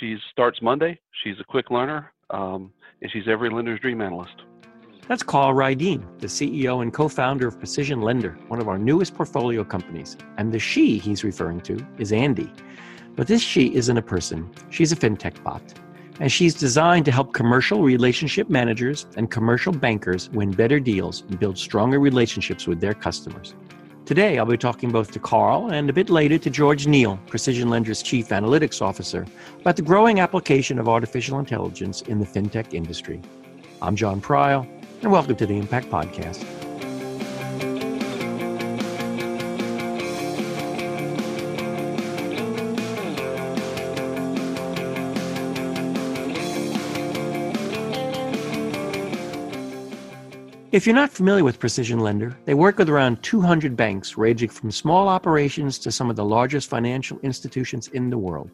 She starts Monday. She's a quick learner, um, and she's every lender's dream analyst. That's Carl Ryden, the CEO and co founder of PrecisionLender, one of our newest portfolio companies. And the she he's referring to is Andi. But this she isn't a person, she's a fintech bot. And she's designed to help commercial relationship managers and commercial bankers win better deals and build stronger relationships with their customers. Today, I'll be talking both to Carl and a bit later to George Neal, PrecisionLender's Chief Analytics Officer, about the growing application of artificial intelligence in the fintech industry. I'm Jon Prial and welcome to the Impact Podcast. If you're not familiar with PrecisionLender, they work with around 200 banks, ranging from small operations to some of the largest financial institutions in the world.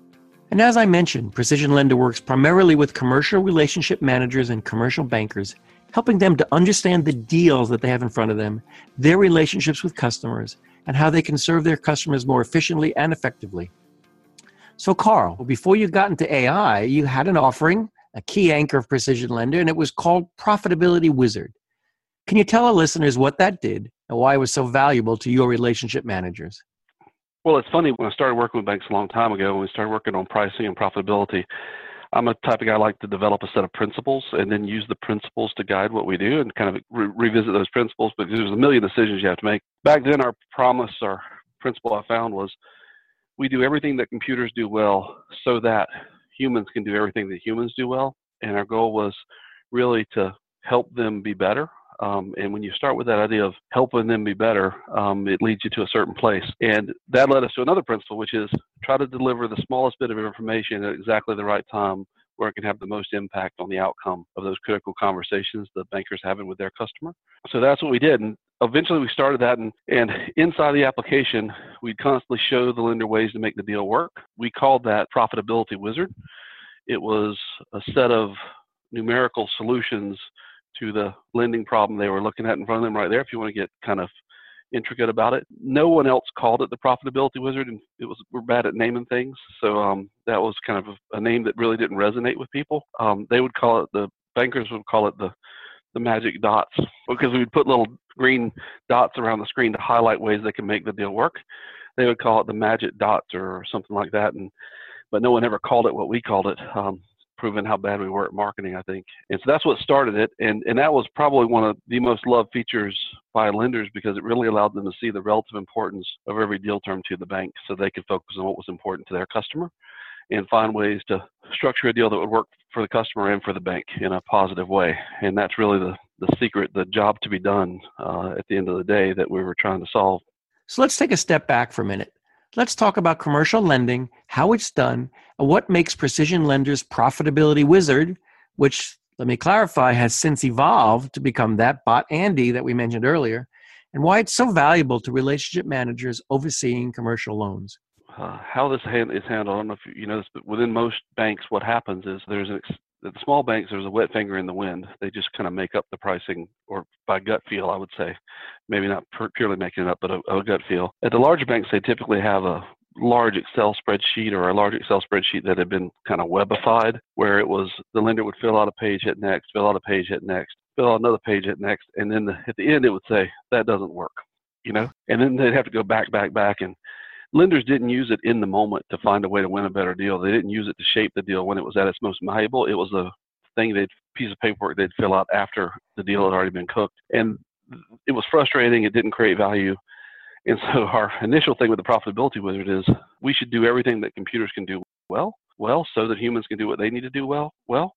And as I mentioned, PrecisionLender works primarily with commercial relationship managers and commercial bankers helping them to understand the deals that they have in front of them, their relationships with customers, and how they can serve their customers more efficiently and effectively. So, Carl, before you got into AI, you had an offering, a key anchor of PrecisionLender, and it was called Profitability Wizard. Can you tell our listeners what that did and why it was so valuable to your relationship managers? Well, it's funny when I started working with banks a long time ago, when we started working on pricing and profitability, I'm a type of guy I like to develop a set of principles and then use the principles to guide what we do and kind of re- revisit those principles. But there's a million decisions you have to make. Back then, our promise, our principle I found was we do everything that computers do well so that humans can do everything that humans do well. And our goal was really to help them be better um, and when you start with that idea of helping them be better, um, it leads you to a certain place. And that led us to another principle, which is try to deliver the smallest bit of information at exactly the right time where it can have the most impact on the outcome of those critical conversations the bankers having with their customer. So that's what we did. And eventually we started that and, and inside the application, we'd constantly show the lender ways to make the deal work. We called that profitability wizard. It was a set of numerical solutions to the lending problem they were looking at in front of them right there if you want to get kind of intricate about it. No one else called it the profitability wizard, and it was we're bad at naming things, so um, that was kind of a, a, name that really didn't resonate with people. Um, they would call it the bankers would call it the the magic dots because we would put little green dots around the screen to highlight ways they can make the deal work. They would call it the magic dots or something like that, and but no one ever called it what we called it. Um, proven how bad we were at marketing, I think. And so that's what started it. And, and that was probably one of the most loved features by lenders because it really allowed them to see the relative importance of every deal term to the bank so they could focus on what was important to their customer and find ways to structure a deal that would work for the customer and for the bank in a positive way. And that's really the, the secret, the job to be done uh, at the end of the day that we were trying to solve. So let's take a step back for a minute. Let's talk about commercial lending, how it's done, and what makes PrecisionLender's profitability wizard, which, let me clarify, has since evolved to become that bot Andi that we mentioned earlier, and why it's so valuable to relationship managers overseeing commercial loans. Uh, how this hand is handled, I don't know if you know this, but within most banks, what happens is there's an ex- the small banks, there's a wet finger in the wind. They just kind of make up the pricing, or by gut feel, I would say, maybe not purely making it up, but a, a gut feel. At the larger banks, they typically have a large Excel spreadsheet or a large Excel spreadsheet that had been kind of webified, where it was the lender would fill out a page, hit next, fill out a page, hit next, fill out another page, hit next, and then the, at the end it would say that doesn't work, you know, and then they'd have to go back, back, back, and lenders didn't use it in the moment to find a way to win a better deal. They didn't use it to shape the deal when it was at its most valuable. It was a thing they'd piece of paperwork they'd fill out after the deal had already been cooked. And it was frustrating. It didn't create value. And so our initial thing with the profitability wizard is we should do everything that computers can do well, well, so that humans can do what they need to do well, well.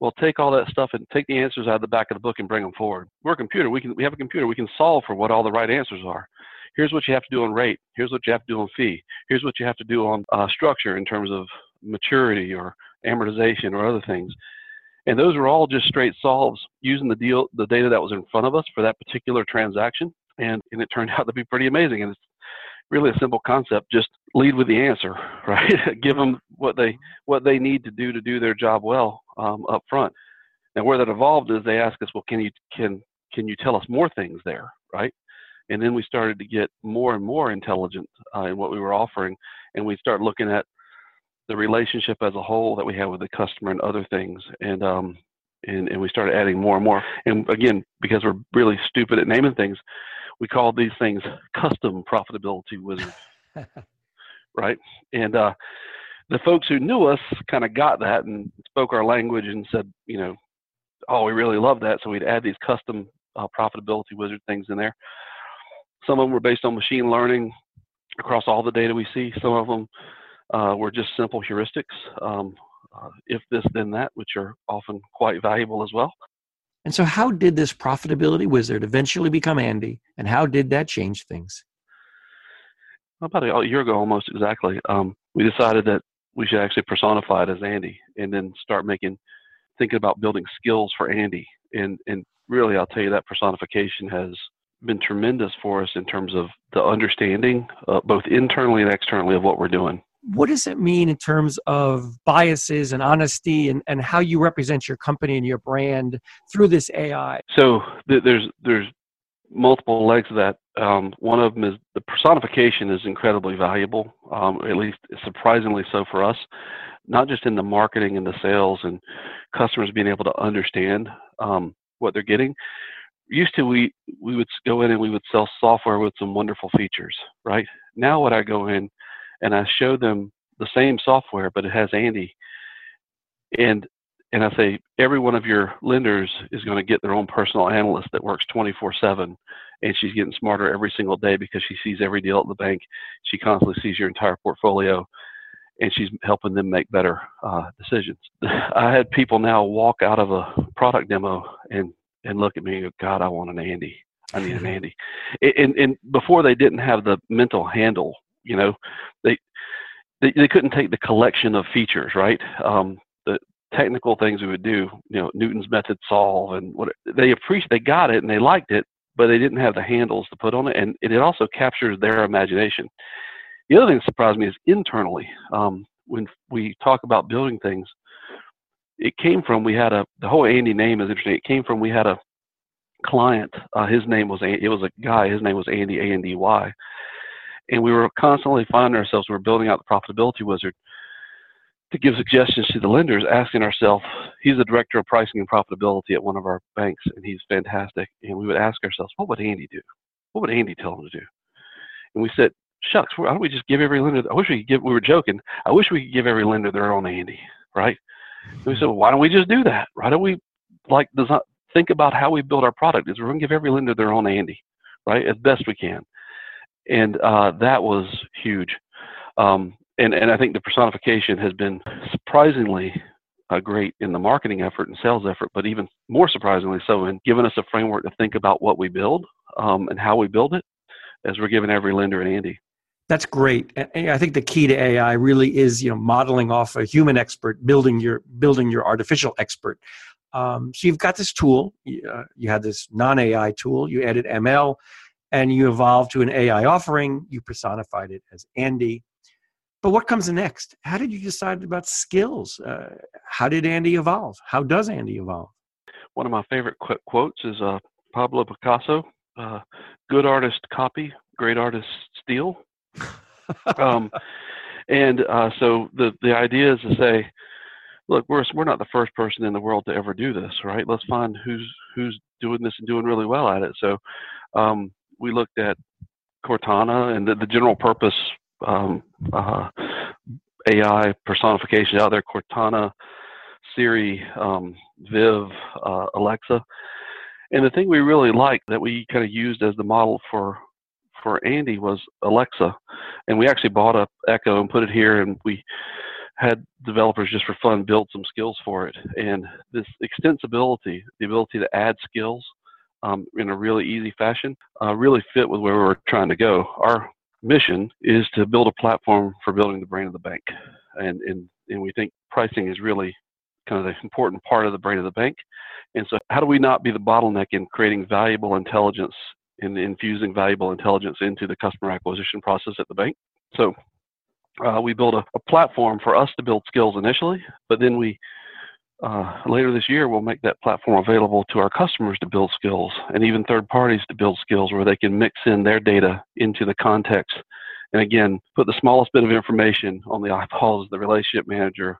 Well, take all that stuff and take the answers out of the back of the book and bring them forward. We're a computer. We can we have a computer. We can solve for what all the right answers are here's what you have to do on rate, here's what you have to do on fee, here's what you have to do on uh, structure in terms of maturity or amortization or other things. And those were all just straight solves using the deal, the data that was in front of us for that particular transaction. And, and it turned out to be pretty amazing. And it's really a simple concept. Just lead with the answer, right? Give them what they, what they need to do to do their job well um, up front. Now where that evolved is they ask us, well, can you, can, can you tell us more things there, right? And then we started to get more and more intelligent uh, in what we were offering, and we start looking at the relationship as a whole that we have with the customer and other things. And um, and, and we started adding more and more. And again, because we're really stupid at naming things, we called these things custom profitability wizards, right? And uh, the folks who knew us kind of got that and spoke our language and said, you know, oh, we really love that. So we'd add these custom uh, profitability wizard things in there. Some of them were based on machine learning across all the data we see. Some of them uh, were just simple heuristics, um, uh, if this, then that, which are often quite valuable as well. And so, how did this profitability wizard eventually become Andi, and how did that change things? About a year ago, almost exactly, um, we decided that we should actually personify it as Andi, and then start making, thinking about building skills for Andi. And and really, I'll tell you that personification has been tremendous for us in terms of the understanding, uh, both internally and externally, of what we're doing what does it mean in terms of biases and honesty and, and how you represent your company and your brand through this AI? So th- there's there's multiple legs of that. Um, one of them is the personification is incredibly valuable, um, at least surprisingly so for us, not just in the marketing and the sales and customers being able to understand um, what they're getting. Used to we we would go in and we would sell software with some wonderful features, right? Now what I go in and I show them the same software, but it has Andi. And and I say every one of your lenders is going to get their own personal analyst that works 24/7, and she's getting smarter every single day because she sees every deal at the bank. She constantly sees your entire portfolio, and she's helping them make better uh, decisions. I had people now walk out of a product demo and and look at me and go, God, I want an Andi. I need an Andi. And, and before they didn't have the mental handle you know, they they, they couldn't take the collection of features, right? Um, the technical things we would do, you know, Newton's method solve and what they appreciate, they got it and they liked it, but they didn't have the handles to put on it, and it also captures their imagination. The other thing that surprised me is internally, um, when we talk about building things, it came from we had a the whole Andy name is interesting. It came from we had a client. Uh, his name was it was a guy. His name was Andy A N D Y, and we were constantly finding ourselves, we were building out the profitability wizard to give suggestions to the lenders, asking ourselves, he's the director of pricing and profitability at one of our banks, and he's fantastic. And we would ask ourselves, what would Andy do? What would Andy tell him to do? And we said, shucks, why don't we just give every lender, I wish we could give, we were joking, I wish we could give every lender their own Andy, right? And we said, well, why don't we just do that? Why don't we, like, design, think about how we build our product is we're going to give every lender their own Andy, right, as best we can and uh, that was huge. Um, and and I think the personification has been surprisingly uh, great in the marketing effort and sales effort, but even more surprisingly so in giving us a framework to think about what we build um, and how we build it, as we're giving every lender an Andi. That's great. I think the key to AI really is you know modeling off a human expert, building your building your artificial expert. Um, so you've got this tool. Uh, you had this non AI tool. You added ML and you evolved to an AI offering. You personified it as Andi. But what comes next? How did you decide about skills? Uh, how did Andi evolve? How does Andi evolve? One of my favorite qu- quotes is uh, Pablo Picasso uh, Good artist copy, great artist steal. um, and uh, so the, the idea is to say, look, we're, we're not the first person in the world to ever do this, right? Let's find who's, who's doing this and doing really well at it. So um, we looked at Cortana and the, the general purpose um, uh, AI personification out there, Cortana, Siri, um, Viv, uh, Alexa. And the thing we really liked that we kind of used as the model for for Andi was Alexa, and we actually bought a Echo and put it here, and we had developers just for fun build some skills for it. And this extensibility, the ability to add skills, um, in a really easy fashion uh, really fit with where we are trying to go. Our mission is to build a platform for building the brain of the bank, and and and we think pricing is really kind of the important part of the brain of the bank. And so, how do we not be the bottleneck in creating valuable intelligence and infusing valuable intelligence into the customer acquisition process at the bank? So, uh, we build a, a platform for us to build skills initially, but then we uh, later this year, we'll make that platform available to our customers to build skills and even third parties to build skills where they can mix in their data into the context And again, put the smallest bit of information on the eyeballs of the relationship manager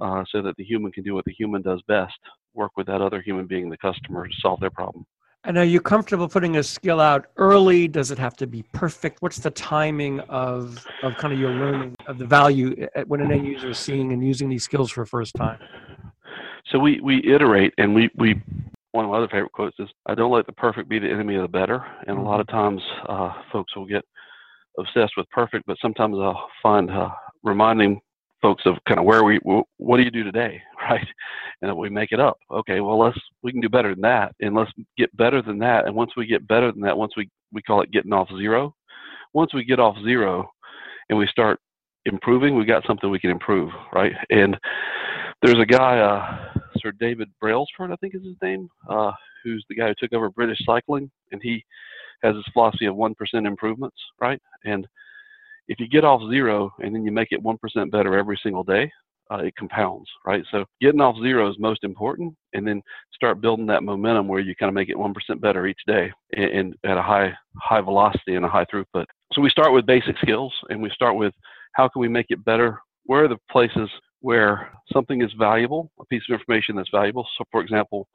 uh, so that the human can do what the human does best work with that other human being, the customer, to solve their problem. And are you comfortable putting a skill out early? Does it have to be perfect? What's the timing of, of kind of your learning of the value when an end user is seeing and using these skills for the first time? So we, we iterate and we, we one of my other favorite quotes is, "I don't let the perfect be the enemy of the better." And a lot of mm-hmm. times, uh, folks will get obsessed with perfect, but sometimes I'll find uh, reminding folks of kind of where we, what do you do today, right? And we make it up. Okay, well let's we can do better than that, and let's get better than that. And once we get better than that, once we we call it getting off zero. Once we get off zero, and we start improving, we got something we can improve, right? And there's a guy, uh, Sir David Brailsford, I think is his name, uh, who's the guy who took over British Cycling, and he has this philosophy of one percent improvements, right? And if you get off zero and then you make it one percent better every single day, uh, it compounds, right? So getting off zero is most important, and then start building that momentum where you kind of make it one percent better each day, and, and at a high high velocity and a high throughput. So we start with basic skills, and we start with how can we make it better? Where are the places where something is valuable, a piece of information that's valuable? So, for example,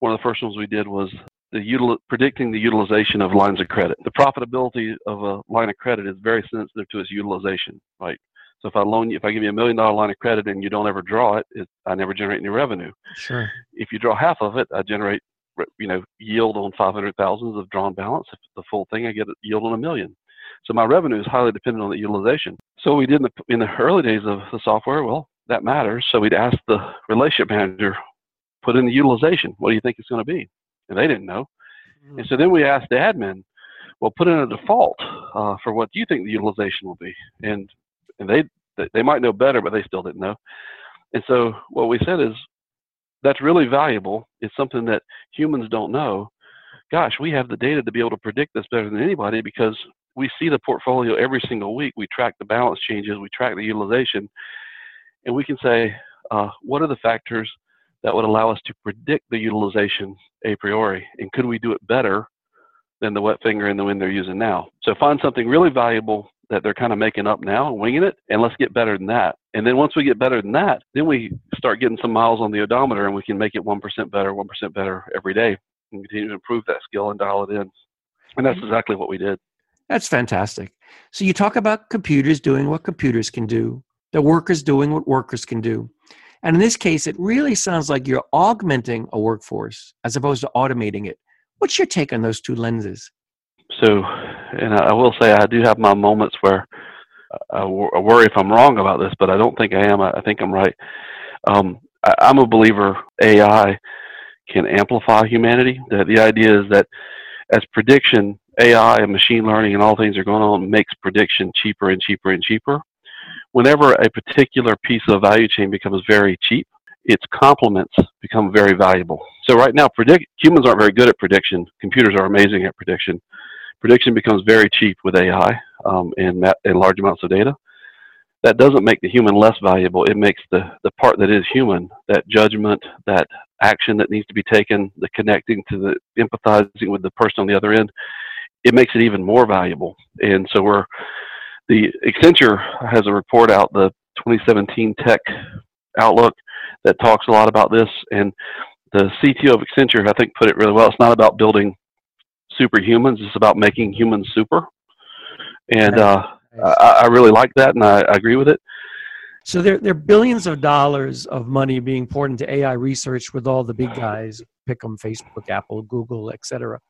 one of the first ones we did was the util- predicting the utilization of lines of credit. The profitability of a line of credit is very sensitive to its utilization, right? So if I loan you, if I give you a million dollar line of credit and you don't ever draw it, it, I never generate any revenue. Sure. If you draw half of it, I generate, you know, yield on five hundred thousands of drawn balance. If the full thing, I get a yield on a million. So my revenue is highly dependent on the utilization. So we did in the, in the early days of the software. Well, that matters. So we'd ask the relationship manager, put in the utilization. What do you think it's going to be? And they didn't know. Mm-hmm. And so then we asked the admin, well, put in a default uh, for what do you think the utilization will be? And and they they might know better, but they still didn't know. And so what we said is that's really valuable. It's something that humans don't know. Gosh, we have the data to be able to predict this better than anybody because we see the portfolio every single week. We track the balance changes, we track the utilization, and we can say, uh, what are the factors that would allow us to predict the utilization a priori? And could we do it better than the wet finger in the wind they're using now? So find something really valuable that they're kind of making up now, and winging it, and let's get better than that. And then once we get better than that, then we start getting some miles on the odometer and we can make it 1% better, 1% better every day and continue to improve that skill and dial it in. And that's exactly what we did. That's fantastic. So you talk about computers doing what computers can do, the workers doing what workers can do. And in this case, it really sounds like you're augmenting a workforce as opposed to automating it. What's your take on those two lenses? So, and I will say I do have my moments where I worry if I'm wrong about this, but I don't think I am. I think I'm right. Um, I'm a believer AI can amplify humanity. The, the idea is that as prediction AI and machine learning and all things are going on makes prediction cheaper and cheaper and cheaper. Whenever a particular piece of value chain becomes very cheap, its complements become very valuable. So right now, predict humans aren't very good at prediction. Computers are amazing at prediction. Prediction becomes very cheap with AI um, and, and large amounts of data. That doesn't make the human less valuable. It makes the, the part that is human, that judgment, that action that needs to be taken, the connecting to the empathizing with the person on the other end, it makes it even more valuable. And so we're the Accenture has a report out, the 2017 Tech Outlook, that talks a lot about this. And the CTO of Accenture, I think, put it really well. It's not about building superhumans; it's about making humans super. And uh, I, I, really like that, and I, I agree with it. So there, there are billions of dollars of money being poured into AI research with all the big guys, pick them, Facebook, Apple, Google, etc.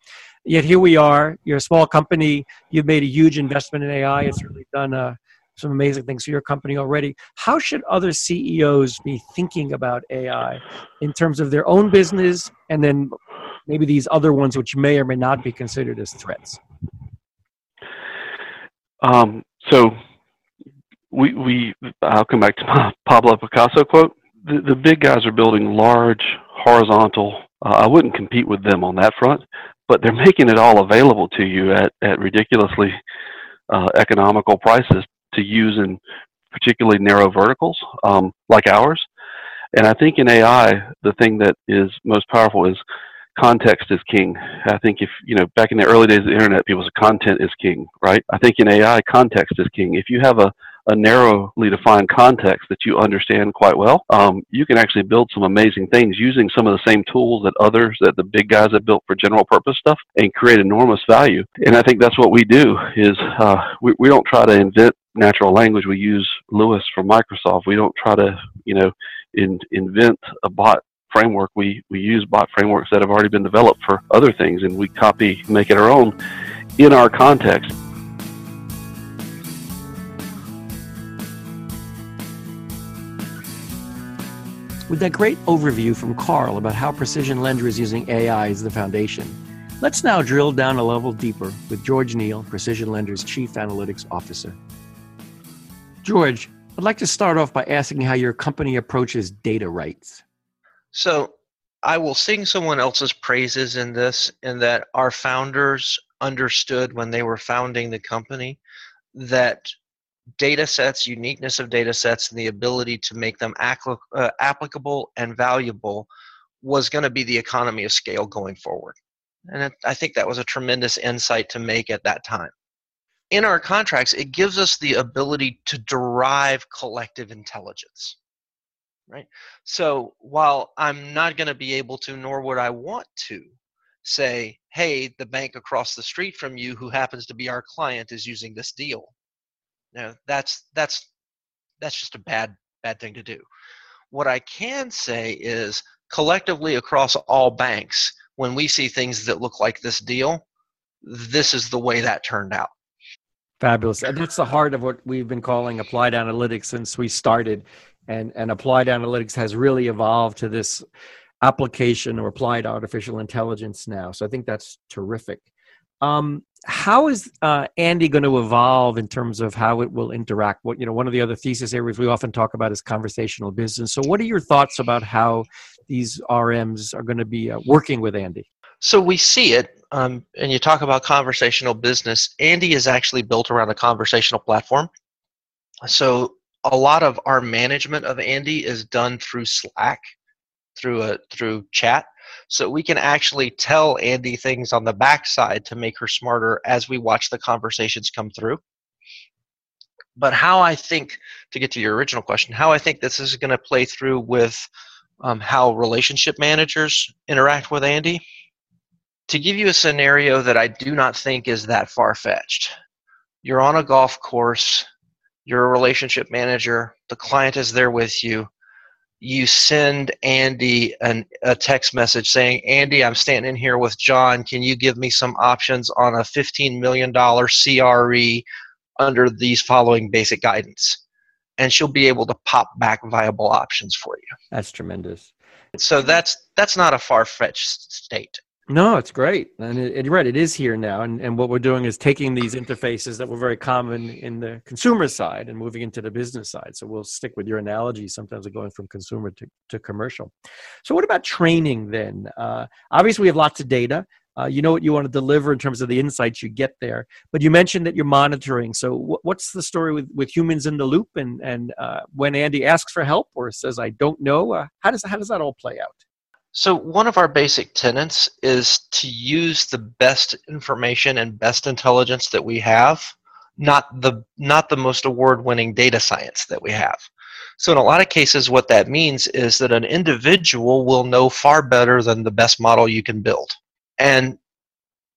Yet here we are. You're a small company. You've made a huge investment in AI. It's really done uh, some amazing things for your company already. How should other CEOs be thinking about AI in terms of their own business and then maybe these other ones which may or may not be considered as threats? Um, so we, we I'll come back to my Pablo Picasso quote. The, the big guys are building large horizontal. Uh, I wouldn't compete with them on that front, but they're making it all available to you at, at ridiculously uh, economical prices to use in particularly narrow verticals um, like ours. And I think in AI, the thing that is most powerful is context is king. I think if, you know, back in the early days of the internet, people said content is king, right? I think in AI, context is king. If you have a, a narrowly defined context that you understand quite well, um, you can actually build some amazing things using some of the same tools that others, that the big guys have built for general purpose stuff and create enormous value. And I think that's what we do is uh, we, we don't try to invent natural language. We use LUIS from Microsoft. We don't try to, you know, in, invent a bot framework. We, we use bot frameworks that have already been developed for other things and we copy, make it our own in our context. With that great overview from Carl about how PrecisionLender is using AI as the foundation, let's now drill down a level deeper with George Neal, PrecisionLender's Chief Analytics Officer. George, I'd like to start off by asking how your company approaches data rights. So I will sing someone else's praises in this, in that our founders understood when they were founding the company that data sets, uniqueness of data sets, and the ability to make them uh, applicable and valuable was going to be the economy of scale going forward. And I think that was a tremendous insight to make at that time. In our contracts, it gives us the ability to derive collective intelligence right? So while I'm not going to be able to, nor would I want to, say, hey, the bank across the street from you who happens to be our client is using this deal. Now that's that's that's just a bad bad thing to do. What I can say is collectively across all banks, when we see things that look like this deal, this is the way that turned out. Fabulous. And that's the heart of what we've been calling applied analytics since we started and and applied analytics has really evolved to this application or applied artificial intelligence now. So I think that's terrific. Um, how is uh, Andi going to evolve in terms of how it will interact? What you know, one of the other thesis areas we often talk about is conversational business. So, what are your thoughts about how these RMs are going to be uh, working with Andi? So we see it, um, and you talk about conversational business. Andi is actually built around a conversational platform. So a lot of our management of Andi is done through Slack, through a through chat. So we can actually tell Andi things on the backside to make her smarter as we watch the conversations come through. But how I think, to get to your original question, how I think this is going to play through with um, how relationship managers interact with Andi. To give you a scenario that I do not think is that far fetched, you're on a golf course you're a relationship manager, the client is there with you. You send Andi an, a text message saying, Andi, I'm standing in here with John. Can you give me some options on a $15 million CRE under these following basic guidance? And she'll be able to pop back viable options for you. That's tremendous. So that's that's not a far fetched state. No, it's great, and it, it, right, it is here now. And and what we're doing is taking these interfaces that were very common in the consumer side and moving into the business side. So we'll stick with your analogy. Sometimes we're going from consumer to, to commercial. So what about training then? Uh, obviously, we have lots of data. Uh, you know what you want to deliver in terms of the insights you get there. But you mentioned that you're monitoring. So w- what's the story with, with humans in the loop? And and uh, when Andi asks for help or says I don't know, uh, how does how does that all play out? So one of our basic tenets is to use the best information and best intelligence that we have, not the not the most award-winning data science that we have. So in a lot of cases what that means is that an individual will know far better than the best model you can build. And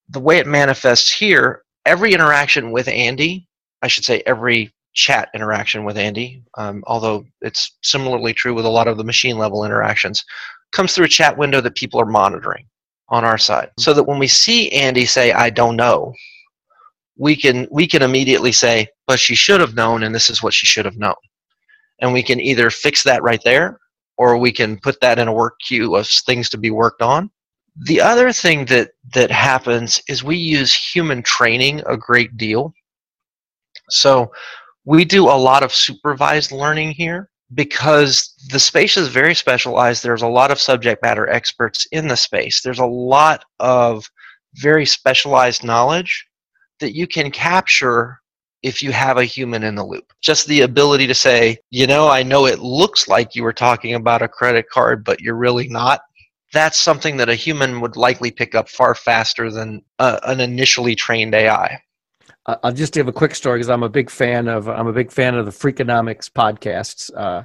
the way it manifests here, every interaction with Andi, I should say every chat interaction with Andi, um, although it's similarly true with a lot of the machine level interactions, comes through a chat window that people are monitoring on our side. So that when we see andi say i don't know we can we can immediately say but she should have known and this is what she should have known. And we can either fix that right there or we can put that in a work queue of things to be worked on. The other thing that that happens is we use human training a great deal. So we do a lot of supervised learning here because the space is very specialized. There's a lot of subject matter experts in the space. There's a lot of very specialized knowledge that you can capture if you have a human in the loop. Just the ability to say, you know, I know it looks like you were talking about a credit card, but you're really not, that's something that a human would likely pick up far faster than uh, an initially trained AI. I'll just give a quick story because I'm a big fan of I'm a big fan of the Freakonomics podcasts, uh,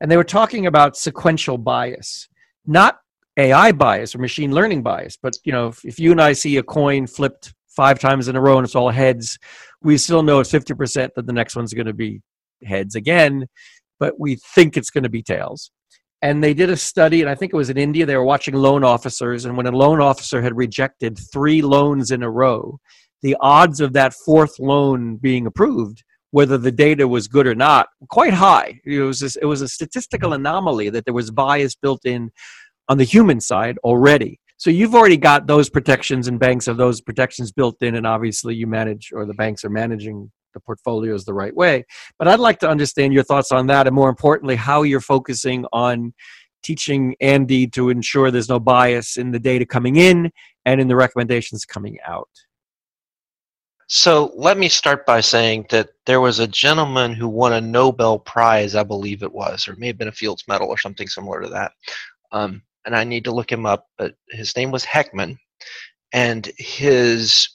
and they were talking about sequential bias, not AI bias or machine learning bias, but you know, if, if you and I see a coin flipped five times in a row and it's all heads, we still know it's 50% that the next one's going to be heads again, but we think it's going to be tails. And they did a study, and I think it was in India. They were watching loan officers, and when a loan officer had rejected three loans in a row, the odds of that fourth loan being approved, whether the data was good or not, quite high. It was a, it was a statistical anomaly that there was bias built in on the human side already. So you've already got those protections, and banks have those protections built in, and obviously you manage, or the banks are managing the portfolios the right way. But I'd like to understand your thoughts on that, and more importantly, how you're focusing on teaching Andi to ensure there's no bias in the data coming in and in the recommendations coming out. So let me start by saying that there was a gentleman who won a Nobel Prize, I believe it was, or it may have been a Fields Medal or something similar to that. Um, and I need to look him up, but his name was Heckman, and his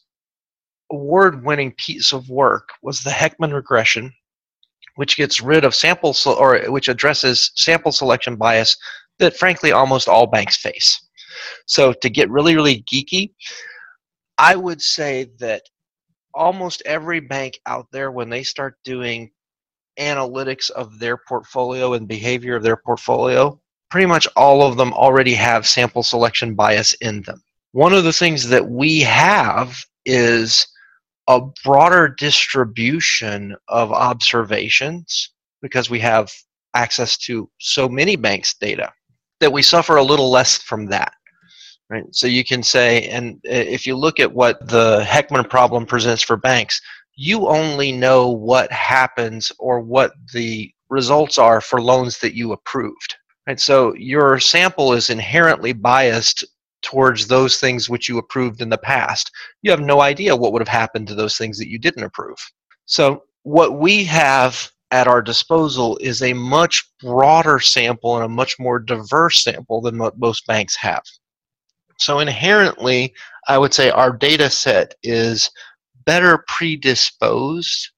award-winning piece of work was the Heckman regression, which gets rid of sample so, or which addresses sample selection bias that frankly almost all banks face. So to get really really geeky, I would say that almost every bank out there when they start doing analytics of their portfolio and behavior of their portfolio, pretty much all of them already have sample selection bias in them. One of the things that we have is a broader distribution of observations because we have access to so many banks' data that we suffer a little less from that. Right? So you can say, and if you look at what the Heckman problem presents for banks, you only know what happens or what the results are for loans that you approved. Right? So your sample is inherently biased towards those things which you approved in the past. You have no idea what would have happened to those things that you didn't approve. So, what we have at our disposal is a much broader sample and a much more diverse sample than what most banks have. So, inherently, I would say our data set is better predisposed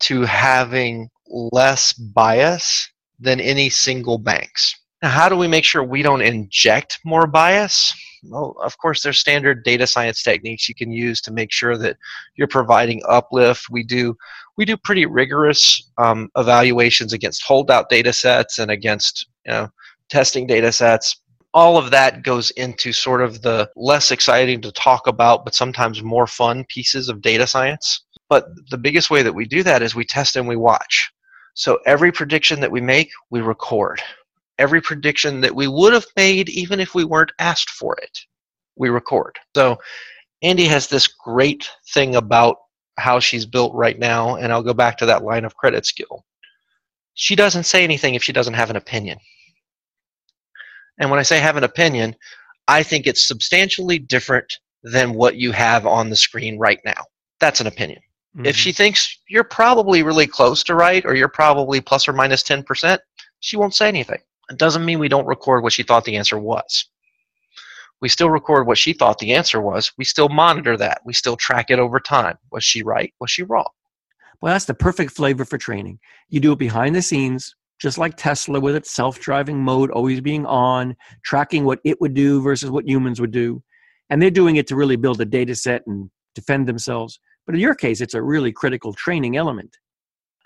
to having less bias than any single banks. Now, how do we make sure we don't inject more bias? Well, of course, there's standard data science techniques you can use to make sure that you're providing uplift. We do we do pretty rigorous um, evaluations against holdout data sets and against you know testing data sets. All of that goes into sort of the less exciting to talk about, but sometimes more fun pieces of data science. But the biggest way that we do that is we test and we watch. So every prediction that we make, we record every prediction that we would have made even if we weren't asked for it we record so andi has this great thing about how she's built right now and i'll go back to that line of credit skill she doesn't say anything if she doesn't have an opinion and when i say have an opinion i think it's substantially different than what you have on the screen right now that's an opinion mm-hmm. if she thinks you're probably really close to right or you're probably plus or minus 10% she won't say anything it doesn't mean we don't record what she thought the answer was. We still record what she thought the answer was. We still monitor that. We still track it over time. Was she right? Was she wrong? Well, that's the perfect flavor for training. You do it behind the scenes, just like Tesla with its self driving mode always being on, tracking what it would do versus what humans would do. And they're doing it to really build a data set and defend themselves. But in your case, it's a really critical training element.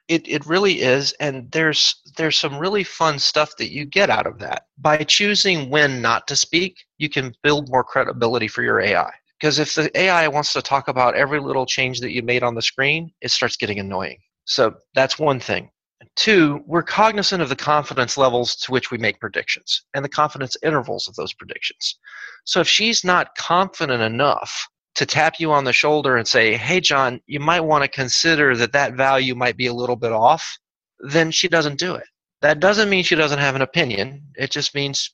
It it really is, and there's there's some really fun stuff that you get out of that. By choosing when not to speak, you can build more credibility for your AI. Because if the AI wants to talk about every little change that you made on the screen, it starts getting annoying. So that's one thing. Two, we're cognizant of the confidence levels to which we make predictions and the confidence intervals of those predictions. So if she's not confident enough to tap you on the shoulder and say, hey, John, you might want to consider that that value might be a little bit off, then she doesn't do it. That doesn't mean she doesn't have an opinion. It just means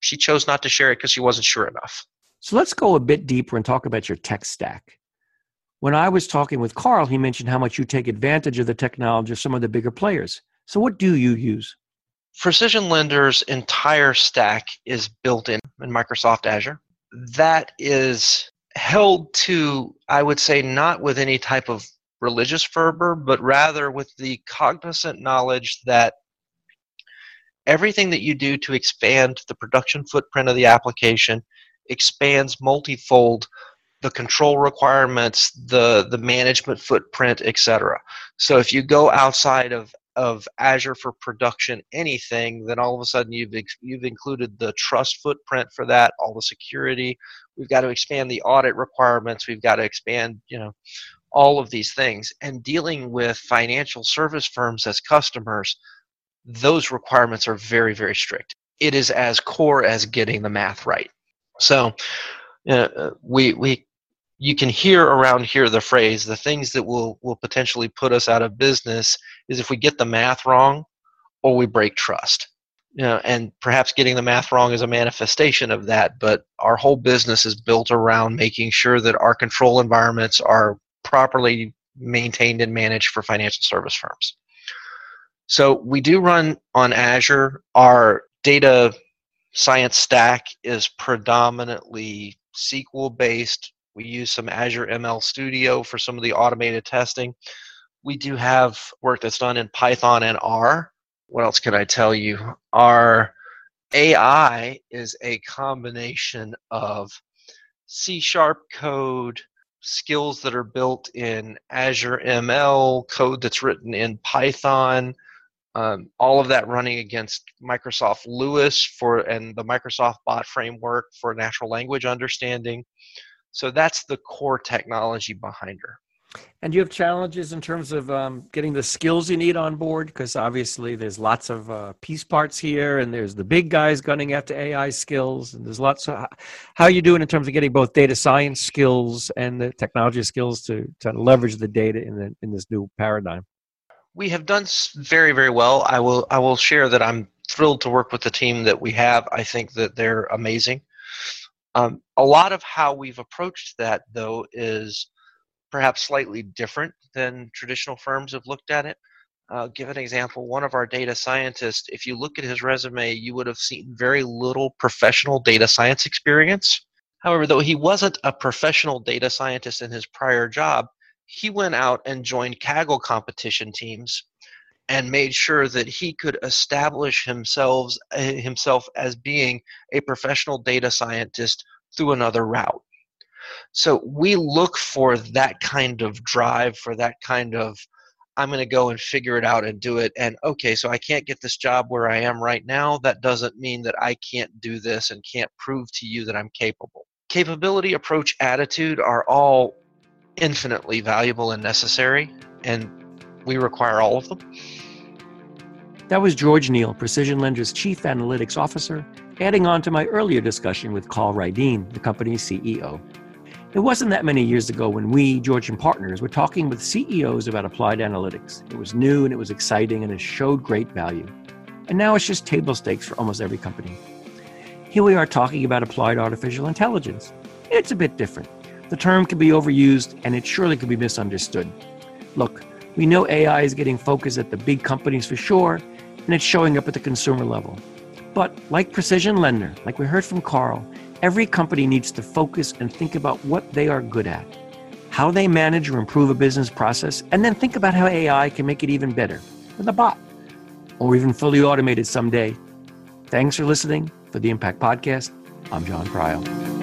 she chose not to share it because she wasn't sure enough. So let's go a bit deeper and talk about your tech stack. When I was talking with Carl, he mentioned how much you take advantage of the technology of some of the bigger players. So, what do you use? PrecisionLender's entire stack is built in in Microsoft Azure. That is held to, I would say, not with any type of religious fervor, but rather with the cognizant knowledge that everything that you do to expand the production footprint of the application expands multifold the control requirements, the the management footprint, etc. So if you go outside of of Azure for production anything, then all of a sudden you've you've included the trust footprint for that, all the security. We've got to expand the audit requirements. We've got to expand, you know, all of these things. And dealing with financial service firms as customers, those requirements are very, very strict. It is as core as getting the math right. So uh, we we you can hear around here the phrase the things that will will potentially put us out of business is if we get the math wrong or we break trust. You know, and perhaps getting the math wrong is a manifestation of that but our whole business is built around making sure that our control environments are properly maintained and managed for financial service firms. So we do run on azure. Our data science stack is predominantly sql based we use some Azure ML Studio for some of the automated testing. We do have work that's done in Python and R. What else can I tell you? Our AI is a combination of C sharp code, skills that are built in Azure ML, code that's written in Python, um, all of that running against Microsoft LUIS for and the Microsoft Bot framework for natural language understanding. So that's the core technology behind her. And you have challenges in terms of um, getting the skills you need on board because obviously there's lots of uh, piece parts here, and there's the big guys gunning after AI skills, and there's lots of how are you doing in terms of getting both data science skills and the technology skills to to leverage the data in the in this new paradigm. We have done very very well. I will I will share that I'm thrilled to work with the team that we have. I think that they're amazing. Um, a lot of how we've approached that, though, is perhaps slightly different than traditional firms have looked at it. Give an example. One of our data scientists, if you look at his resume, you would have seen very little professional data science experience. However, though he wasn't a professional data scientist in his prior job, he went out and joined Kaggle competition teams and made sure that he could establish himself eh, himself as being a professional data scientist through another route. So we look for that kind of drive, for that kind of I'm going to go and figure it out and do it. And okay, so I can't get this job where I am right now. That doesn't mean that I can't do this and can't prove to you that I'm capable. Capability, approach, attitude are all infinitely valuable and necessary, and we require all of them. That was George Neal, PrecisionLender's Chief Analytics Officer, adding on to my earlier discussion with Carl Ryden, the company's CEO. It wasn't that many years ago when we, Georgian Partners, were talking with CEOs about applied analytics. It was new and it was exciting and it showed great value. And now it's just table stakes for almost every company. Here we are talking about applied artificial intelligence. It's a bit different. The term can be overused and it surely could be misunderstood. Look, we know AI is getting focus at the big companies for sure, and it's showing up at the consumer level. But like PrecisionLender, like we heard from Carl, every company needs to focus and think about what they are good at, how they manage or improve a business process, and then think about how AI can make it even better with a bot or even fully automated someday. Thanks for listening for the Impact Podcast. I'm Jon Prial.